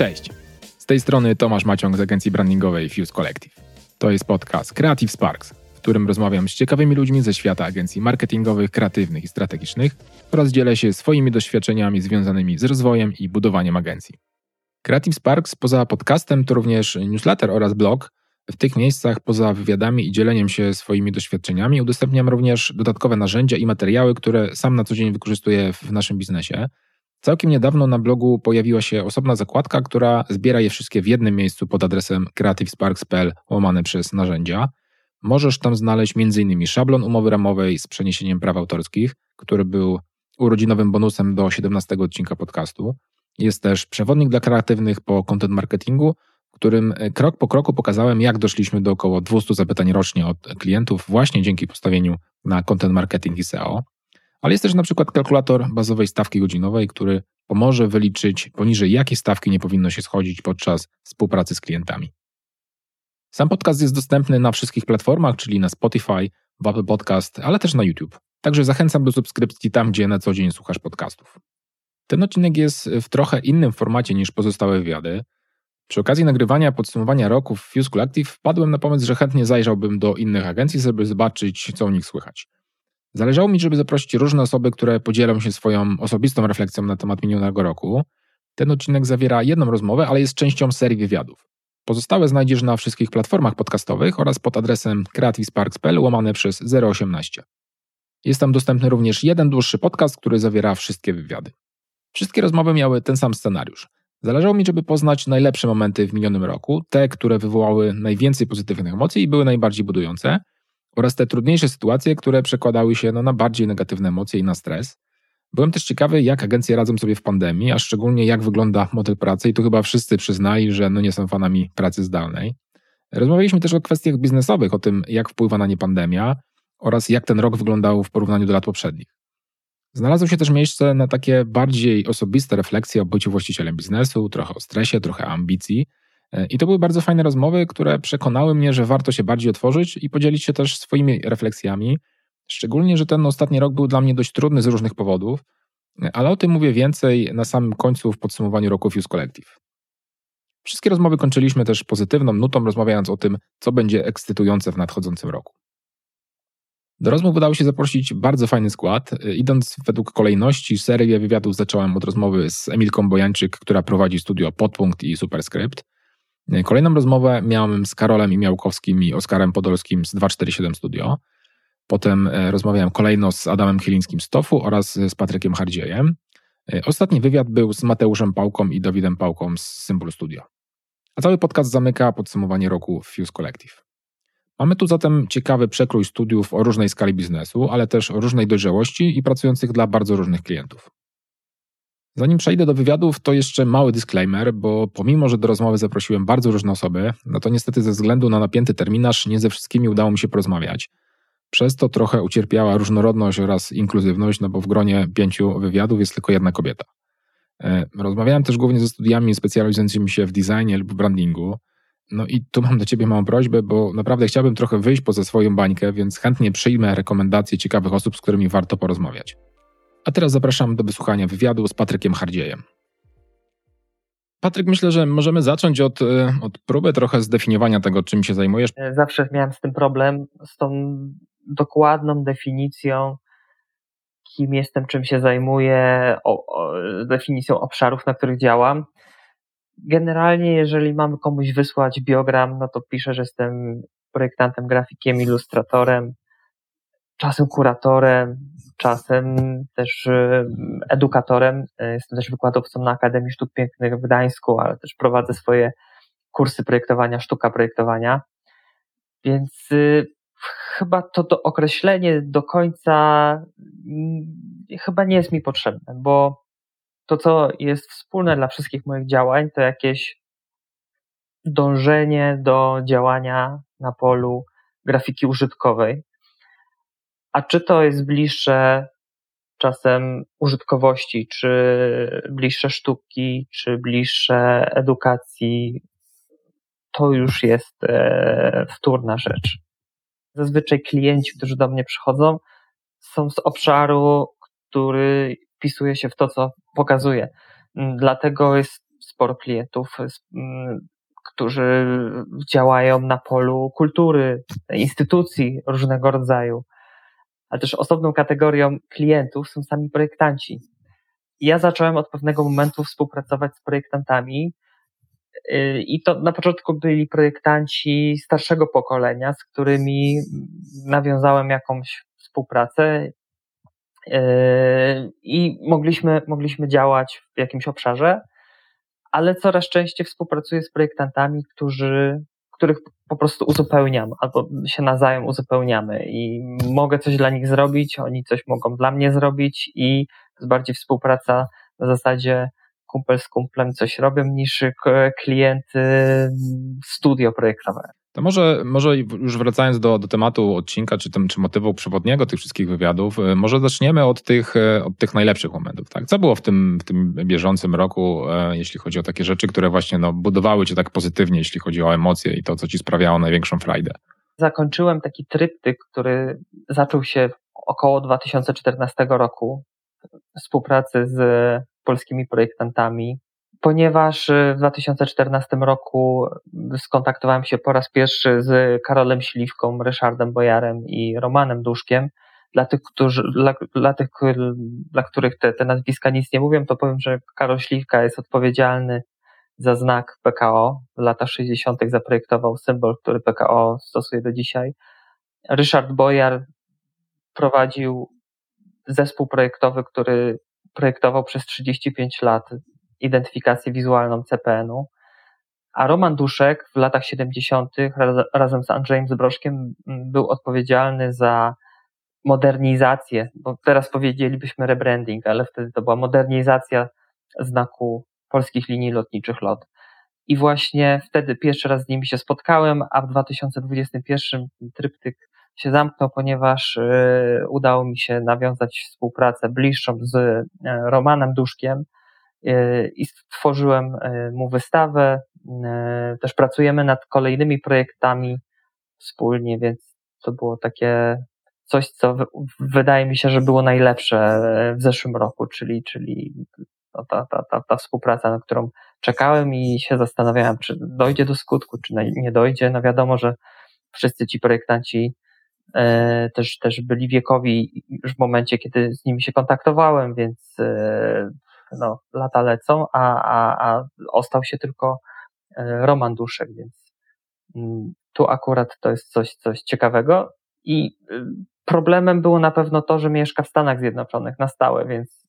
Cześć. Z tej strony Tomasz Maciąg z agencji brandingowej Fuse Collective. To jest podcast Creative Sparks, w którym rozmawiam z ciekawymi ludźmi ze świata agencji marketingowych, kreatywnych i strategicznych oraz dzielę się swoimi doświadczeniami związanymi z rozwojem i budowaniem agencji. Creative Sparks poza podcastem to również newsletter oraz blog. W tych miejscach poza wywiadami i dzieleniem się swoimi doświadczeniami udostępniam również dodatkowe narzędzia i materiały, które sam na co dzień wykorzystuję w naszym biznesie. Całkiem niedawno na blogu pojawiła się osobna zakładka, która zbiera je wszystkie w jednym miejscu pod adresem creativesparks.pl łamane przez narzędzia. Możesz tam znaleźć m.in. szablon umowy ramowej z przeniesieniem praw autorskich, który był urodzinowym bonusem do 17 odcinka podcastu. Jest też przewodnik dla kreatywnych po content marketingu, w którym krok po kroku pokazałem, jak doszliśmy do około 200 zapytań rocznie od klientów właśnie dzięki postawieniu na content marketing i SEO. Ale jest też na przykład kalkulator bazowej stawki godzinowej, który pomoże wyliczyć poniżej jakiej stawki nie powinno się schodzić podczas współpracy z klientami. Sam podcast jest dostępny na wszystkich platformach, czyli na Spotify, w Apple Podcast, ale też na YouTube. Także zachęcam do subskrypcji tam, gdzie na co dzień słuchasz podcastów. Ten odcinek jest w trochę innym formacie niż pozostałe wywiady. Przy okazji nagrywania podsumowania roku w Fuse Collective wpadłem na pomysł, że chętnie zajrzałbym do innych agencji, żeby zobaczyć, co u nich słychać. Zależało mi, żeby zaprosić różne osoby, które podzielą się swoją osobistą refleksją na temat minionego roku. Ten odcinek zawiera jedną rozmowę, ale jest częścią serii wywiadów. Pozostałe znajdziesz na wszystkich platformach podcastowych oraz pod adresem creativesparks.pl łamane przez 018. Jest tam dostępny również jeden dłuższy podcast, który zawiera wszystkie wywiady. Wszystkie rozmowy miały ten sam scenariusz. Zależało mi, żeby poznać najlepsze momenty w minionym roku, te, które wywołały najwięcej pozytywnych emocji i były najbardziej budujące, oraz te trudniejsze sytuacje, które przekładały się no, na bardziej negatywne emocje i na stres. Byłem też ciekawy, jak agencje radzą sobie w pandemii, a szczególnie jak wygląda model pracy i tu chyba wszyscy przyznali, że no nie są fanami pracy zdalnej. Rozmawialiśmy też o kwestiach biznesowych, o tym, jak wpływa na nie pandemia oraz jak ten rok wyglądał w porównaniu do lat poprzednich. Znalazło się też miejsce na takie bardziej osobiste refleksje o byciu właścicielem biznesu, trochę o stresie, trochę ambicji. I to były bardzo fajne rozmowy, które przekonały mnie, że warto się bardziej otworzyć i podzielić się też swoimi refleksjami. Szczególnie, że ten ostatni rok był dla mnie dość trudny z różnych powodów, ale o tym mówię więcej na samym końcu w podsumowaniu roku Fuse Collective. Wszystkie rozmowy kończyliśmy też pozytywną nutą, rozmawiając o tym, co będzie ekscytujące w nadchodzącym roku. Do rozmów udało się zaprosić bardzo fajny skład. Idąc według kolejności, serię wywiadów zacząłem od rozmowy z Emilką Bojańczyk, która prowadzi studio Podpunkt i Superscript. Kolejną rozmowę miałem z Karolem Imiałkowskim i Oskarem Podolskim z 247 Studio. Potem e, rozmawiałem kolejno z Adamem Chylińskim z TOFU oraz z Patrykiem Hardziejem. E, ostatni wywiad był z Mateuszem Pałką i Dawidem Pałką z Symbol Studio. A cały podcast zamyka podsumowanie roku Fuse Collective. Mamy tu zatem ciekawy przekrój studiów o różnej skali biznesu, ale też różnej dojrzałości i pracujących dla bardzo różnych klientów. Zanim przejdę do wywiadów, to jeszcze mały disclaimer, bo pomimo, że do rozmowy zaprosiłem bardzo różne osoby, no to niestety ze względu na napięty terminarz nie ze wszystkimi udało mi się porozmawiać. Przez to trochę ucierpiała różnorodność oraz inkluzywność, no bo w gronie pięciu wywiadów jest tylko jedna kobieta. E, rozmawiałem też głównie ze studiami specjalizującymi się w designie lub brandingu. No i tu mam do Ciebie małą prośbę, bo naprawdę chciałbym trochę wyjść poza swoją bańkę, więc chętnie przyjmę rekomendacje ciekawych osób, z którymi warto porozmawiać. A teraz zapraszam do wysłuchania wywiadu z Patrykiem Hardziejem. Patryk, myślę, że możemy zacząć od, e, od próby trochę zdefiniowania tego, czym się zajmujesz. E, zawsze miałem z tym problem, z tą dokładną definicją, kim jestem, czym się zajmuję, o, o, definicją obszarów, na których działam. Generalnie, jeżeli mamy komuś wysłać biogram, no to piszę, że jestem projektantem, grafikiem, ilustratorem, czasem kuratorem, czasem też e, edukatorem. E, jestem też wykładowcą na Akademii Sztuk Pięknych w Gdańsku, ale też prowadzę swoje kursy projektowania, sztuka projektowania. Więc y, chyba to, to określenie do końca mm, chyba nie jest mi potrzebne, bo to, co jest wspólne dla wszystkich moich działań, to jakieś dążenie do działania na polu grafiki użytkowej, a czy to jest bliższe czasem użytkowości, czy bliższe sztuki, czy bliższe edukacji, to już jest e, wtórna rzecz. Zazwyczaj klienci, którzy do mnie przychodzą, są z obszaru, który wpisuje się w to, co pokazuję. Dlatego jest sporo klientów, którzy działają na polu kultury, instytucji różnego rodzaju, ale też osobną kategorią klientów są sami projektanci. I ja zacząłem od pewnego momentu współpracować z projektantami, y, i to na początku byli projektanci starszego pokolenia, z którymi nawiązałem jakąś współpracę y, i mogliśmy, mogliśmy działać w jakimś obszarze ale coraz częściej współpracuję z projektantami, którzy, których po prostu uzupełniam, albo się nawzajem uzupełniamy i mogę coś dla nich zrobić, oni coś mogą dla mnie zrobić i jest bardziej współpraca na zasadzie kumpel z kumplem coś robią niż klient studio projektowe. To może, może już wracając do, do tematu odcinka, czy, tym, czy motywu przewodniego tych wszystkich wywiadów, y, może zaczniemy od tych, y, od tych najlepszych momentów. Tak? Co było w tym, w tym bieżącym roku, y, jeśli chodzi o takie rzeczy, które właśnie no, budowały cię tak pozytywnie, jeśli chodzi o emocje i to, co ci sprawiało największą frajdę? Zakończyłem taki tryptyk, który zaczął się około 2014 roku współpracy z polskimi projektantami, ponieważ y, w 2014 roku skontaktowałem się po raz pierwszy z Karolem Śliwką, Ryszardem Bojarem i Romanem Duszkiem. Dla tych, którzy, dla, dla tych, dla których te, te nazwiska nic nie mówią, to powiem, że Karol Śliwka jest odpowiedzialny za znak PKO. W latach 60. zaprojektował symbol, który PKO stosuje do dzisiaj. Ryszard Bojar prowadził zespół projektowy, który projektował przez 35 lat identyfikację wizualną CPN-u. A Roman Duszek w latach 70. razem z Andrzejem Zbrożkiem był odpowiedzialny za modernizację, bo teraz powiedzielibyśmy rebranding, ale wtedy to była modernizacja znaku polskich linii lotniczych LOT. I właśnie wtedy pierwszy raz z nimi się spotkałem, a w 2021 tryptyk się zamknął, ponieważ y, udało mi się nawiązać współpracę bliższą z y, Romanem Duszkiem, i stworzyłem e, mu wystawę. E, też pracujemy nad kolejnymi projektami wspólnie, więc to było takie coś, co wydaje mi się, że było najlepsze w zeszłym roku, czyli, czyli no, ta, ta, ta, ta współpraca, na którą czekałem i się zastanawiałem, czy dojdzie do skutku, czy nie dojdzie. No wiadomo, że wszyscy ci projektanci też, też byli wiekowi już w momencie, kiedy z nimi się kontaktowałem, więc no, lata lecą, a, a, a ostał się tylko e, Roman Duszek, więc mm, tu akurat to jest coś, coś ciekawego. I y, problemem było na pewno to, że mieszka w Stanach Zjednoczonych na stałe, więc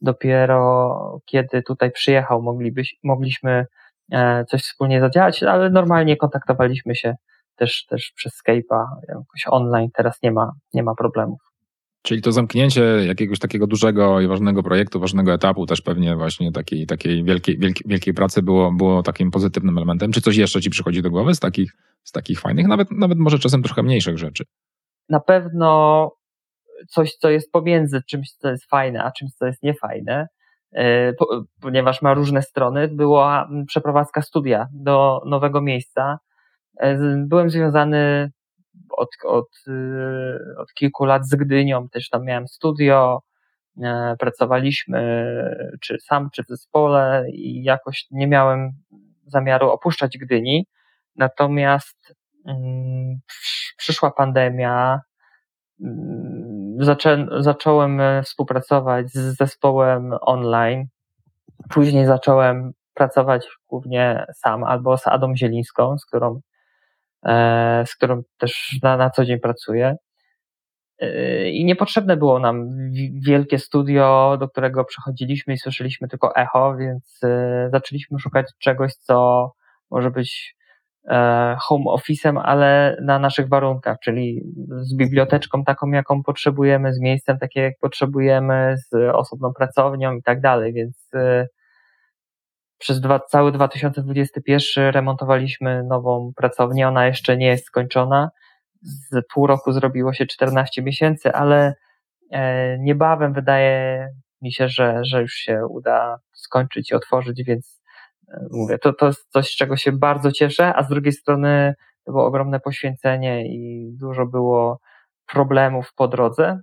dopiero kiedy tutaj przyjechał, moglibyś, mogliśmy e, coś wspólnie zadziałać, ale normalnie kontaktowaliśmy się też, też przez Skype'a, jakoś online, teraz nie ma, nie ma problemów. Czyli to zamknięcie jakiegoś takiego dużego i ważnego projektu, ważnego etapu, też pewnie właśnie takiej, takiej wielkiej, wielkiej, wielkiej pracy było, było takim pozytywnym elementem. Czy coś jeszcze ci przychodzi do głowy z takich, z takich fajnych, nawet, nawet może czasem trochę mniejszych rzeczy? Na pewno coś, co jest pomiędzy czymś, co jest fajne, a czymś, co jest niefajne, e, ponieważ ma różne strony, była przeprowadzka studia do nowego miejsca. E, byłem związany od, od, y, od kilku lat z Gdynią, też tam miałem studio, e, pracowaliśmy czy sam, czy w zespole i jakoś nie miałem zamiaru opuszczać Gdyni. Natomiast mm, przyszła pandemia, mm, zaczę, zacząłem współpracować z zespołem online. Później zacząłem pracować głównie sam albo z Adą Zielińską, z którą E, z którą też na, na co dzień pracuję. E, I niepotrzebne było nam wielkie studio, do którego przechodziliśmy i słyszeliśmy tylko echo, więc e, zaczęliśmy szukać czegoś, co może być home office'em, ale na naszych warunkach, czyli z biblioteczką taką, jaką potrzebujemy, z miejscem takie, jak potrzebujemy, z osobną pracownią i tak dalej, więc przez dwa, cały 2021 remontowaliśmy nową pracownię, ona jeszcze nie jest skończona. Z pół roku zrobiło się 14 miesięcy, ale e, niebawem wydaje mi się, że, że już się uda skończyć i otworzyć, więc e, mówię, to, to jest coś, z czego się bardzo cieszę, a z drugiej strony to było ogromne poświęcenie i dużo było problemów po drodze.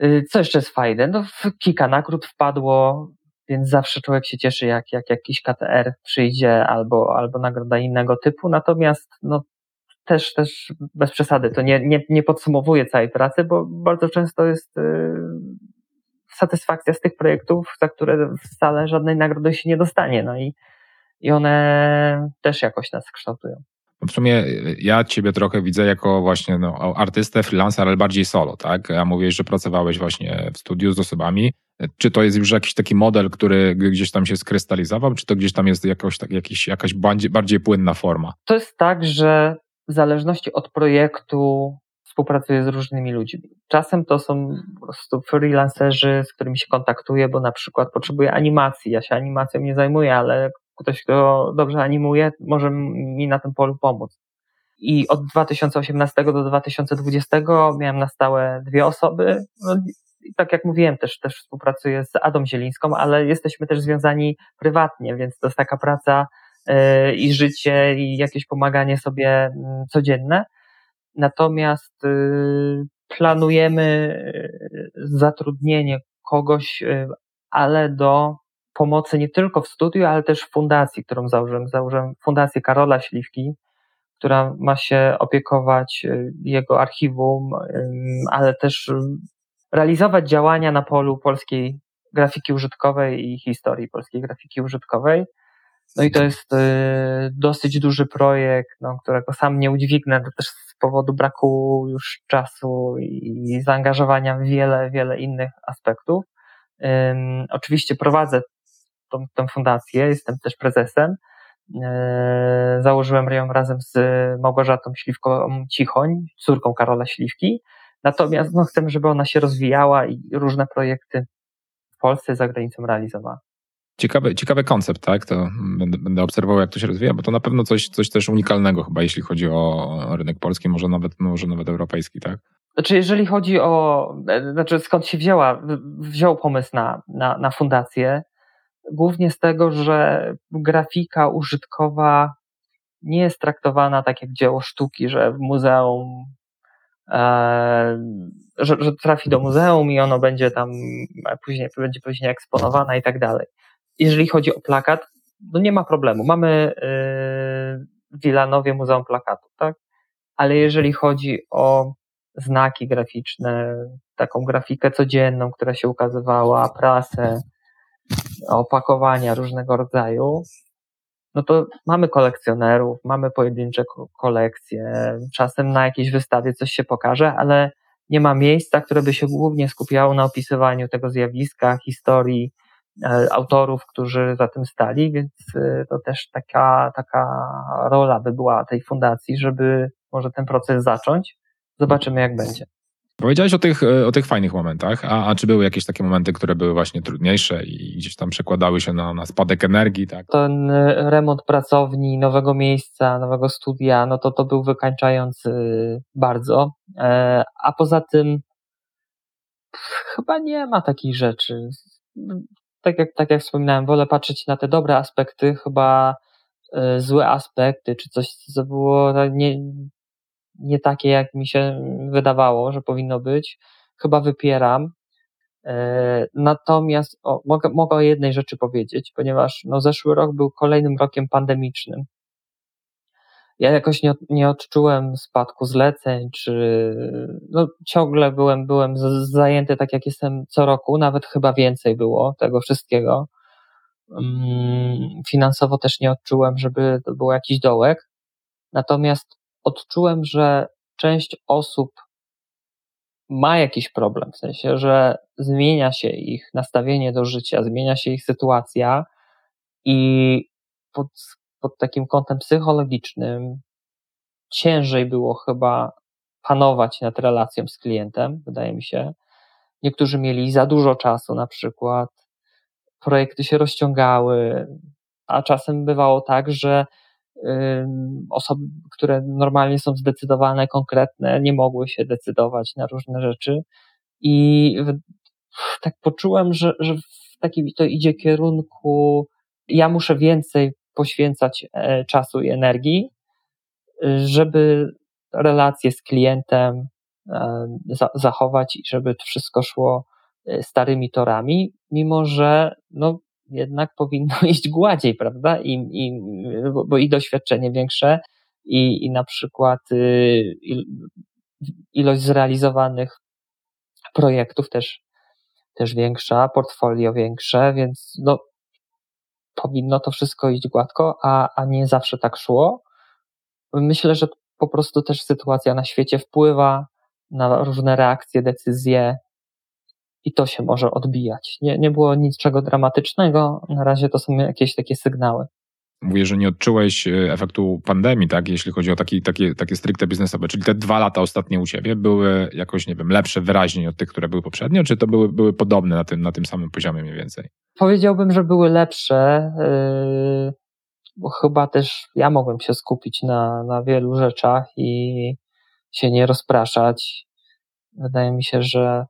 E, co jeszcze jest fajne? No, kilka nagród wpadło więc zawsze człowiek się cieszy, jak, jak jakiś KTR przyjdzie albo, albo nagroda innego typu. Natomiast no, też, też bez przesady, to nie, nie, nie podsumowuje całej pracy, bo bardzo często jest yy, satysfakcja z tych projektów, za które wcale żadnej nagrody się nie dostanie. No i, i one też jakoś nas kształtują. W sumie ja ciebie trochę widzę jako właśnie no, artystę, freelancer, ale bardziej solo, tak? Ja mówię, że pracowałeś właśnie w studiu z osobami. Czy to jest już jakiś taki model, który gdzieś tam się skrystalizował, czy to gdzieś tam jest jakoś, tak, jakiś, jakaś bardziej, bardziej płynna forma? To jest tak, że w zależności od projektu współpracuję z różnymi ludźmi. Czasem to są po prostu freelancerzy, z którymi się kontaktuję, bo na przykład potrzebuję animacji. Ja się animacją nie zajmuję, ale ktoś, kto dobrze animuje, może mi na tym polu pomóc. I od 2018 do 2020 miałem na stałe dwie osoby. No, i tak jak mówiłem, też, też współpracuję z Adą Zielińską, ale jesteśmy też związani prywatnie, więc to jest taka praca yy, i życie i jakieś pomaganie sobie yy, codzienne. Natomiast yy, planujemy y, zatrudnienie kogoś, y, ale do pomocy nie tylko w studiu, ale też w fundacji, którą założyłem. Założyłem Fundację Karola Śliwki, która ma się opiekować y, jego archiwum, ale też realizować działania na polu polskiej grafiki użytkowej i historii polskiej grafiki użytkowej. No i to jest dosyć duży projekt, no, którego sam nie udźwignę, to też z powodu braku już czasu i zaangażowania w wiele, wiele innych aspektów. Oczywiście prowadzę tą, tę fundację, jestem też prezesem. E, założyłem ją razem z Małgorzatą Śliwką Cichoń, córką Karola Śliwki. Natomiast no, chcemy, żeby ona się rozwijała i różne projekty w Polsce i za granicą realizowała. Ciekawy, ciekawy koncept, tak? To będę, będę obserwował, jak to się rozwija, bo to na pewno coś, coś też unikalnego chyba, jeśli chodzi o rynek polski, może nawet, może nawet europejski, tak? Znaczy, jeżeli chodzi o, e, znaczy skąd się wzięła, wziął pomysł na, na, na fundację, głównie z tego, że grafika użytkowa nie jest traktowana tak jak dzieło sztuki, że w muzeum, że, że trafi do muzeum i ono będzie tam później, będzie później eksponowane i tak dalej. Jeżeli chodzi o plakat, no nie ma problemu. Mamy y, w Wilanowie Muzeum Plakatu, tak? Ale jeżeli chodzi o znaki graficzne, taką grafikę codzienną, która się ukazywała, prasę, opakowania różnego rodzaju, no to mamy kolekcjonerów, mamy pojedyncze kolekcje, czasem na jakiejś wystawie coś się pokaże, ale nie ma miejsca, które by się głównie skupiało na opisywaniu tego zjawiska, historii, e, autorów, którzy za tym stali, więc e, to też taka, taka rola by była tej fundacji, żeby może ten proces zacząć. Zobaczymy, jak będzie. Powiedziałeś o tych, e, o tych fajnych momentach, a, a czy były jakieś takie momenty, które były właśnie trudniejsze i gdzieś tam przekładały się na, na spadek energii? Tak? Ten e, remont pracowni, nowego miejsca, nowego studia, no to to był wykańczający bardzo. E, a poza tym chyba nie ma takich rzeczy. Tak jak, tak jak wspominałem, wolę patrzeć na te dobre aspekty, chyba złe aspekty, czy coś, co było nie, nie takie, jak mi się wydawało, że powinno być. Chyba wypieram. E, natomiast o, mogę, mogę o jednej rzeczy powiedzieć, ponieważ no, zeszły rok był kolejnym rokiem pandemicznym. Ja jakoś nie, nie odczułem spadku zleceń, czy no, ciągle byłem, byłem zajęty tak jak jestem co roku, nawet chyba więcej było tego wszystkiego. Mm, finansowo też nie odczułem, żeby to był jakiś dołek. Natomiast odczułem, że część osób ma jakiś problem, w sensie, że zmienia się ich nastawienie do życia, zmienia się ich sytuacja i pod, pod takim kątem psychologicznym ciężej było chyba panować nad relacją z klientem, wydaje mi się. Niektórzy mieli za dużo czasu, na przykład projekty się rozciągały, a czasem bywało tak, że osoby, które normalnie są zdecydowane, konkretne, nie mogły się decydować na różne rzeczy. I tak poczułem, że, że w takim to idzie kierunku, ja muszę więcej poświęcać e, czasu i energii, żeby relacje z klientem e, zachować i żeby to wszystko szło e, starymi torami, mimo że no, jednak powinno iść gładziej, prawda? I, i, bo, bo i doświadczenie większe, i, i na przykład y, ilość zrealizowanych projektów też, też większa, portfolio większe, więc no, powinno to wszystko iść gładko, a, a nie zawsze tak szło. Myślę, że po prostu też sytuacja na świecie wpływa na różne reakcje, decyzje i to się może odbijać. Nie, nie było niczego dramatycznego, na razie to są jakieś takie sygnały. Mówisz, że nie odczułeś e, efektu pandemii, tak, jeśli chodzi o taki, takie, takie stricte biznesowe, czyli te dwa lata ostatnie u ciebie były jakoś, nie wiem, lepsze wyraźnie od tych, które były poprzednio, czy to były, były podobne na tym, na tym samym poziomie mniej więcej? Powiedziałbym, że były lepsze, yy, bo chyba też ja mogłem się skupić na, na wielu rzeczach i się nie rozpraszać. Wydaje mi się, że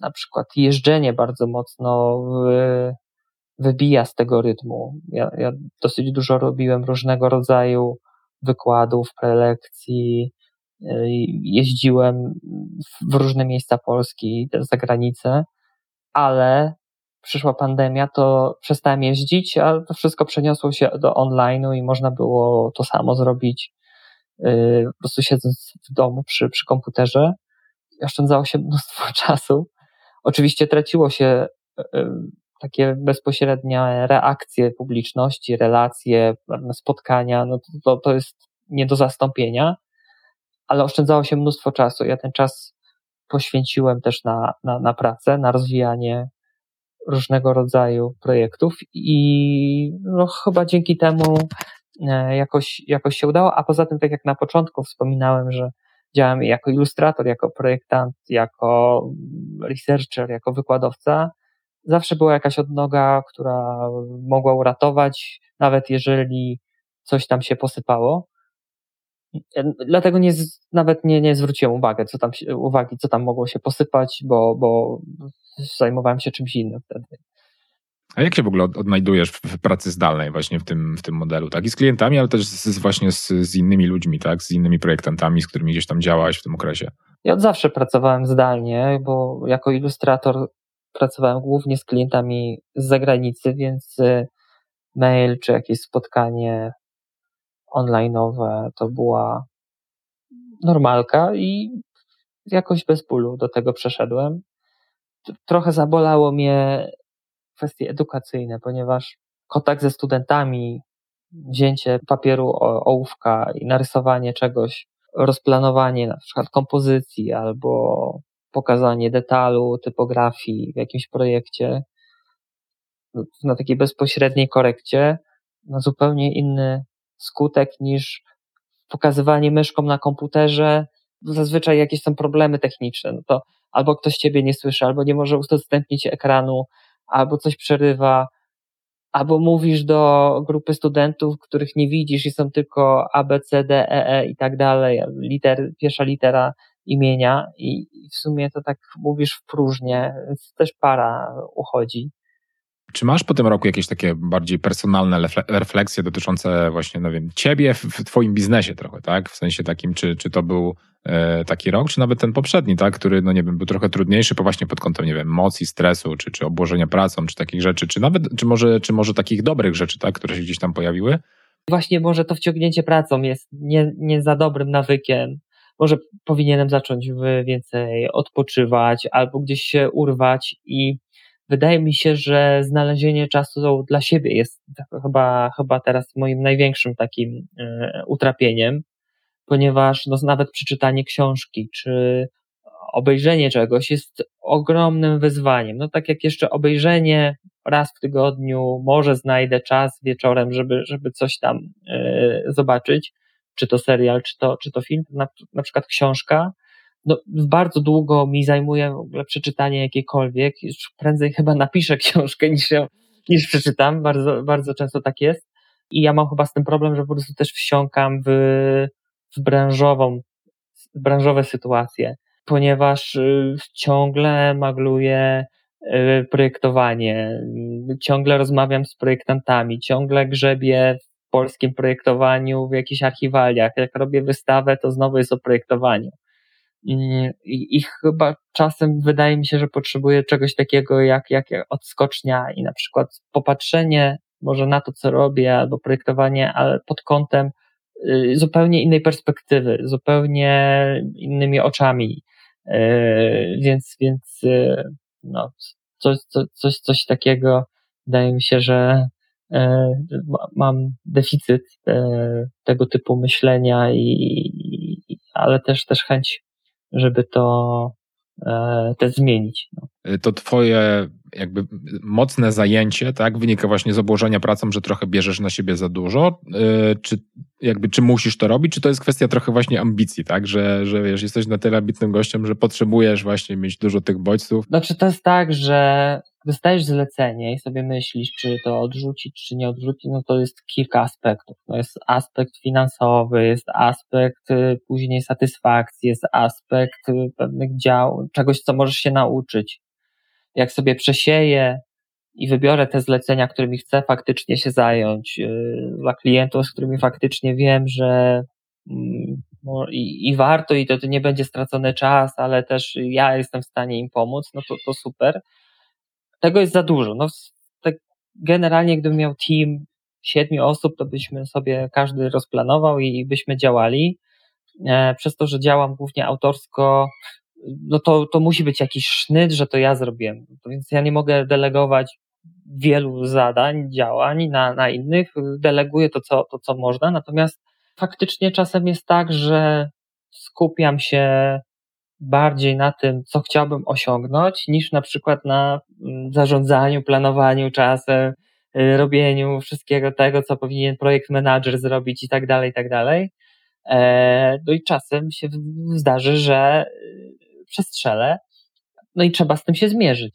na przykład jeżdżenie bardzo mocno wybija z tego rytmu. Ja, ja dosyć dużo robiłem różnego rodzaju wykładów, prelekcji, y, jeździłem w różne miejsca Polski, też za granicę, ale przyszła pandemia, to przestałem jeździć, a to wszystko przeniosło się do online'u i można było to samo zrobić y, po prostu siedząc w domu przy, przy komputerze. Oszczędzało się mnóstwo czasu. Oczywiście traciło się y, takie bezpośrednie reakcje publiczności, relacje, spotkania, no to, to, to jest nie do zastąpienia, ale oszczędzało się mnóstwo czasu. Ja ten czas poświęciłem też na, na, na pracę, na rozwijanie różnego rodzaju projektów i no, chyba dzięki temu e, jakoś, jakoś się udało, a poza tym, tak jak na początku wspominałem, że działam jako ilustrator, jako projektant, jako researcher, jako wykładowca, zawsze była jakaś odnoga, która mogła uratować, nawet jeżeli coś tam się posypało. Dlatego nie, nawet nie, nie zwróciłem uwagi, co tam, uwagi, co tam mogło się posypać, bo, bo zajmowałem się czymś innym wtedy. A jak się w ogóle odnajdujesz w pracy zdalnej właśnie w tym, w tym modelu, tak? I z klientami, ale też z, właśnie z, z innymi ludźmi, tak? Z innymi projektantami, z którymi gdzieś tam działałeś w tym okresie? Ja od zawsze pracowałem zdalnie, bo jako ilustrator pracowałem głównie z klientami z zagranicy, więc y, mail czy jakieś spotkanie online'owe to była normalka i jakoś bez bólu do tego przeszedłem. Trochę zabolało mnie kwestie edukacyjne, ponieważ kontakt ze studentami, wzięcie papieru ołówka i narysowanie czegoś, rozplanowanie na przykład kompozycji albo pokazanie detalu, typografii w jakimś projekcie, na takiej bezpośredniej korekcie, ma zupełnie inny skutek niż pokazywanie myszką na komputerze. Zazwyczaj jakieś są problemy techniczne, no to albo ktoś ciebie nie słyszy, albo nie może udostępnić ekranu, albo coś przerywa, albo mówisz do grupy studentów, których nie widzisz i są tylko A, B, C, D, E, E i tak dalej, liter, pierwsza litera imienia i w sumie to tak mówisz w próżnię, więc też para uchodzi. Czy masz po tym roku jakieś takie bardziej personalne refleksje dotyczące właśnie, no wiem, ciebie w twoim biznesie trochę, tak? W sensie takim, czy, czy to był e, taki rok, czy nawet ten poprzedni, tak? Który, no nie wiem, był trochę trudniejszy, po właśnie pod kątem, nie wiem, emocji, stresu, czy, czy obłożenia pracą, czy takich rzeczy, czy nawet, czy może, czy może takich dobrych rzeczy, tak? Które się gdzieś tam pojawiły? Właśnie może to wciągnięcie pracą jest nie, nie za dobrym nawykiem może powinienem zacząć więcej odpoczywać albo gdzieś się urwać i wydaje mi się, że znalezienie czasu dla siebie jest chyba, chyba teraz moim największym takim e, utrapieniem, ponieważ no, nawet przeczytanie książki czy obejrzenie czegoś jest ogromnym wyzwaniem. No tak jak jeszcze obejrzenie raz w tygodniu, może znajdę czas wieczorem, żeby, żeby coś tam y, zobaczyć, czy to serial, czy to, czy to film, na, na przykład książka, no, bardzo długo mi zajmuje w ogóle przeczytanie jakiejkolwiek, już prędzej chyba napiszę książkę niż, ją, niż przeczytam, bardzo, bardzo często tak jest. I ja mam chyba z tym problem, że po prostu też wsiąkam w, w branżową, w branżowe sytuacje, ponieważ y, ciągle magluję y, projektowanie, ciągle rozmawiam z projektantami, ciągle grzebię polskim projektowaniu w jakichś archiwaliach. Jak robię wystawę, to znowu jest o projektowaniu. I, chyba czasem wydaje mi się, że potrzebuję czegoś takiego jak, jak odskocznia i na przykład popatrzenie może na to, co robię, albo projektowanie, ale pod kątem y, zupełnie innej perspektywy, zupełnie innymi oczami. Y, więc, więc y, no, coś, coś, coś takiego wydaje mi się, że mam deficyt tego typu myślenia i, ale też, też chęć żeby to e, też zmienić. No. To twoje jakby mocne zajęcie, tak, wynika właśnie z obłożenia pracą, że trochę bierzesz na siebie za dużo, e, czy jakby, czy musisz to robić, czy to jest kwestia trochę właśnie ambicji, tak, że, że wiesz, jesteś na tyle ambitnym gościem, że potrzebujesz właśnie mieć dużo tych bodźców? Znaczy to jest tak, że dostajesz zlecenie i sobie myślisz, czy to odrzucić, czy nie odrzucić, no to jest kilka aspektów. No jest aspekt finansowy, jest aspekt y, później satysfakcji, jest aspekt y, pewnych dział, czegoś, co możesz się nauczyć. Jak sobie przesieję i wybiorę te zlecenia, którymi chcę faktycznie się zająć, y, dla klientów, z którymi faktycznie wiem, że mm, no i, i warto i to, to nie będzie stracony czas, ale też ja jestem w stanie im pomóc, no to, to super tego jest za dużo. No, tak generalnie, gdybym miał team siedmiu osób, to byśmy sobie każdy rozplanował i byśmy działali. E, przez to, że działam głównie autorsko, no to, to musi być jakiś sznyt, że to ja zrobiłem. Więc ja nie mogę delegować wielu zadań, działań na, na innych. Deleguję to co, to, co można. Natomiast faktycznie czasem jest tak, że skupiam się bardziej na tym, co chciałbym osiągnąć, niż na przykład na mm, zarządzaniu, planowaniu czasem, y, robieniu wszystkiego tego, co powinien projekt manager zrobić i tak dalej, i tak dalej. E, no i czasem się zdarzy, że y, przestrzelę, no i trzeba z tym się zmierzyć.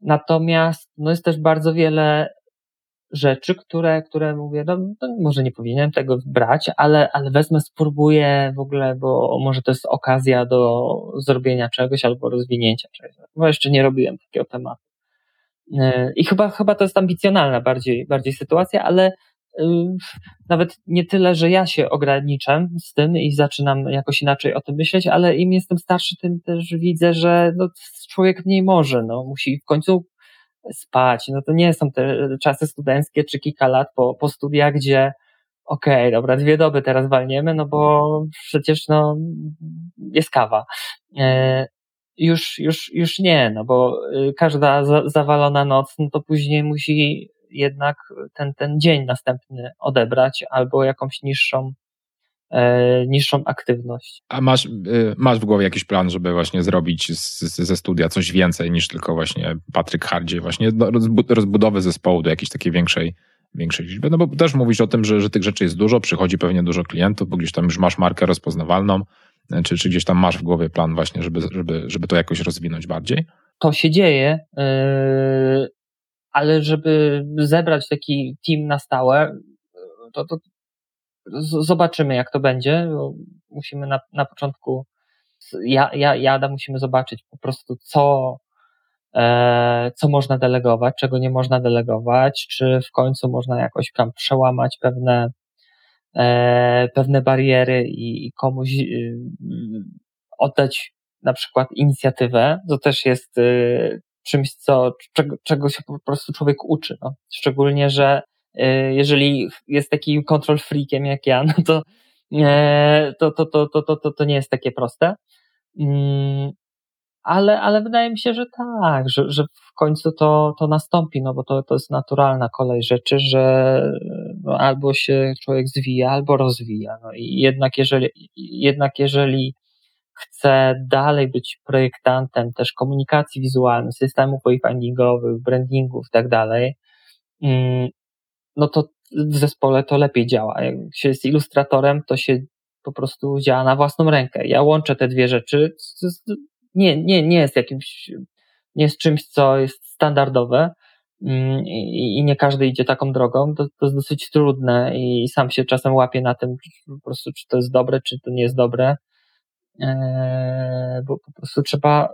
Natomiast no jest też bardzo wiele rzeczy, które, które mówię, no, no, może nie powinienem tego brać, ale, ale wezmę, spróbuję w ogóle, bo może to jest okazja do zrobienia czegoś albo rozwinięcia czegoś. Bo jeszcze nie robiłem takiego tematu. E, I chyba, chyba to jest ambicjonalna bardziej, bardziej sytuacja, ale y, nawet nie tyle, że ja się ograniczam z tym i zaczynam jakoś inaczej o tym myśleć, ale im jestem starszy, tym też widzę, że no, człowiek mniej może, no, musi w końcu spać. No to nie są te czasy studenckie czy kilka lat po, po studiach, gdzie okej, okay, dobra, dwie doby teraz walniemy, no bo przecież no jest kawa. E, już, już, już nie, no bo y, każda za, zawalona noc, no to później musi jednak ten, ten dzień następny odebrać albo jakąś niższą niższą aktywność. A masz, y, masz w głowie jakiś plan, żeby właśnie zrobić z, ze studia coś więcej niż tylko właśnie Patryk Hardzie, właśnie rozbudowy zespołu do jakiejś takiej większej, większej liczby? No bo też mówisz o tym, że, że tych rzeczy jest dużo, przychodzi pewnie dużo klientów, bo gdzieś tam już masz markę rozpoznawalną, e, czy, czy gdzieś tam masz w głowie plan właśnie, żeby, żeby, żeby to jakoś rozwinąć bardziej? To się dzieje, yy, ale żeby zebrać taki team na stałe, to, to, zobaczymy, jak to będzie. Musimy na, na początku, ja, ja, Jada musimy zobaczyć po prostu, co, e, co można delegować, czego nie można delegować, czy w końcu można jakoś tam przełamać pewne, e, pewne bariery i, i komuś y, oddać na przykład inicjatywę. To też jest y, czymś, co, czego, czego się po prostu człowiek uczy. No. Szczególnie, że E, jeżeli jest takim control freakiem jak ja, no to, to, to, to, to, to, to, to nie jest takie proste. Mm, ale, ale wydaje mi się, że tak, że, że w końcu to, to nastąpi, no bo to, to jest naturalna kolej rzeczy, że no albo się człowiek zwija, albo rozwija. No i jednak jeżeli, jednak jeżeli chce dalej być projektantem też komunikacji wizualnej, systemów wayfindingowych, brandingów i tak dalej, mm, no to w zespole to lepiej działa. Jak się jest ilustratorem, to się po prostu działa na własną rękę. Ja łączę te dwie rzeczy. Nie, nie, nie jest jakimś, nie jest czymś, co jest standardowe mm, i, nie każdy idzie taką drogą. To, to jest dosyć trudne i sam się czasem łapię na tym, po prostu, czy to jest dobre, czy to nie jest dobre. Eee, bo po prostu trzeba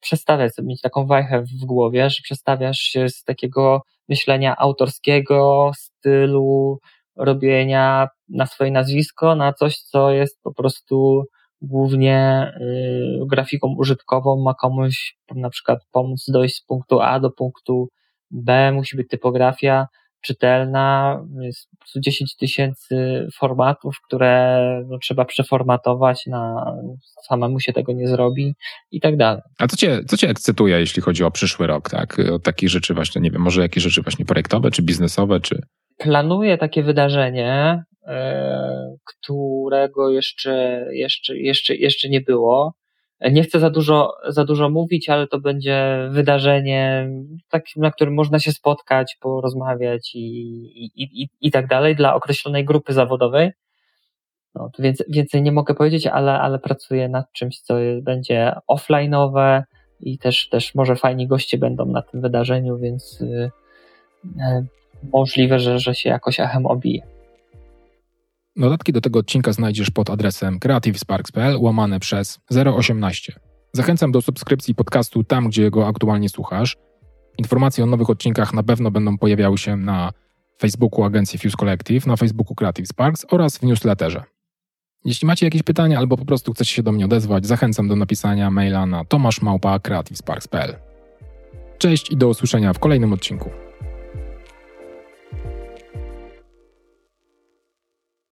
przestawiać mieć taką wajchę w głowie, że przestawiasz się z takiego myślenia autorskiego, stylu robienia na swoje nazwisko, na coś, co jest po prostu głównie y, grafiką użytkową ma komuś na przykład pomóc dojść z punktu A do punktu B, musi być typografia czytelna, jest 10 tysięcy formatów, które no, trzeba przeformatować, na, samemu się tego nie zrobi i tak dalej. A co cię, co cię ekscytuje, jeśli chodzi o przyszły rok, tak? O takich rzeczy właśnie, nie wiem, może jakieś rzeczy właśnie projektowe, czy biznesowe, czy... Planuję takie wydarzenie, E, którego jeszcze, jeszcze, jeszcze, jeszcze nie było. Nie chcę za dużo, za dużo mówić, ale to będzie wydarzenie, tak, na którym można się spotkać, porozmawiać i, i, i, i tak dalej dla określonej grupy zawodowej. No, więc więcej nie mogę powiedzieć, ale, ale pracuję nad czymś, co będzie offline'owe i też, też może fajni goście będą na tym wydarzeniu, więc yy, yy, możliwe, że, że się jakoś echem obije. Dodatki do tego odcinka znajdziesz pod adresem creativesparks.pl łamane przez 018. Zachęcam do subskrypcji podcastu tam, gdzie go aktualnie słuchasz. Informacje o nowych odcinkach na pewno będą pojawiały się na Facebooku agencji Fuse Collective, na Facebooku Creative Sparks oraz w newsletterze. Jeśli macie jakieś pytania albo po prostu chcecie się do mnie odezwać, zachęcam do napisania maila na tomaszmałpa.creativesparks.pl. Cześć i do usłyszenia w kolejnym odcinku.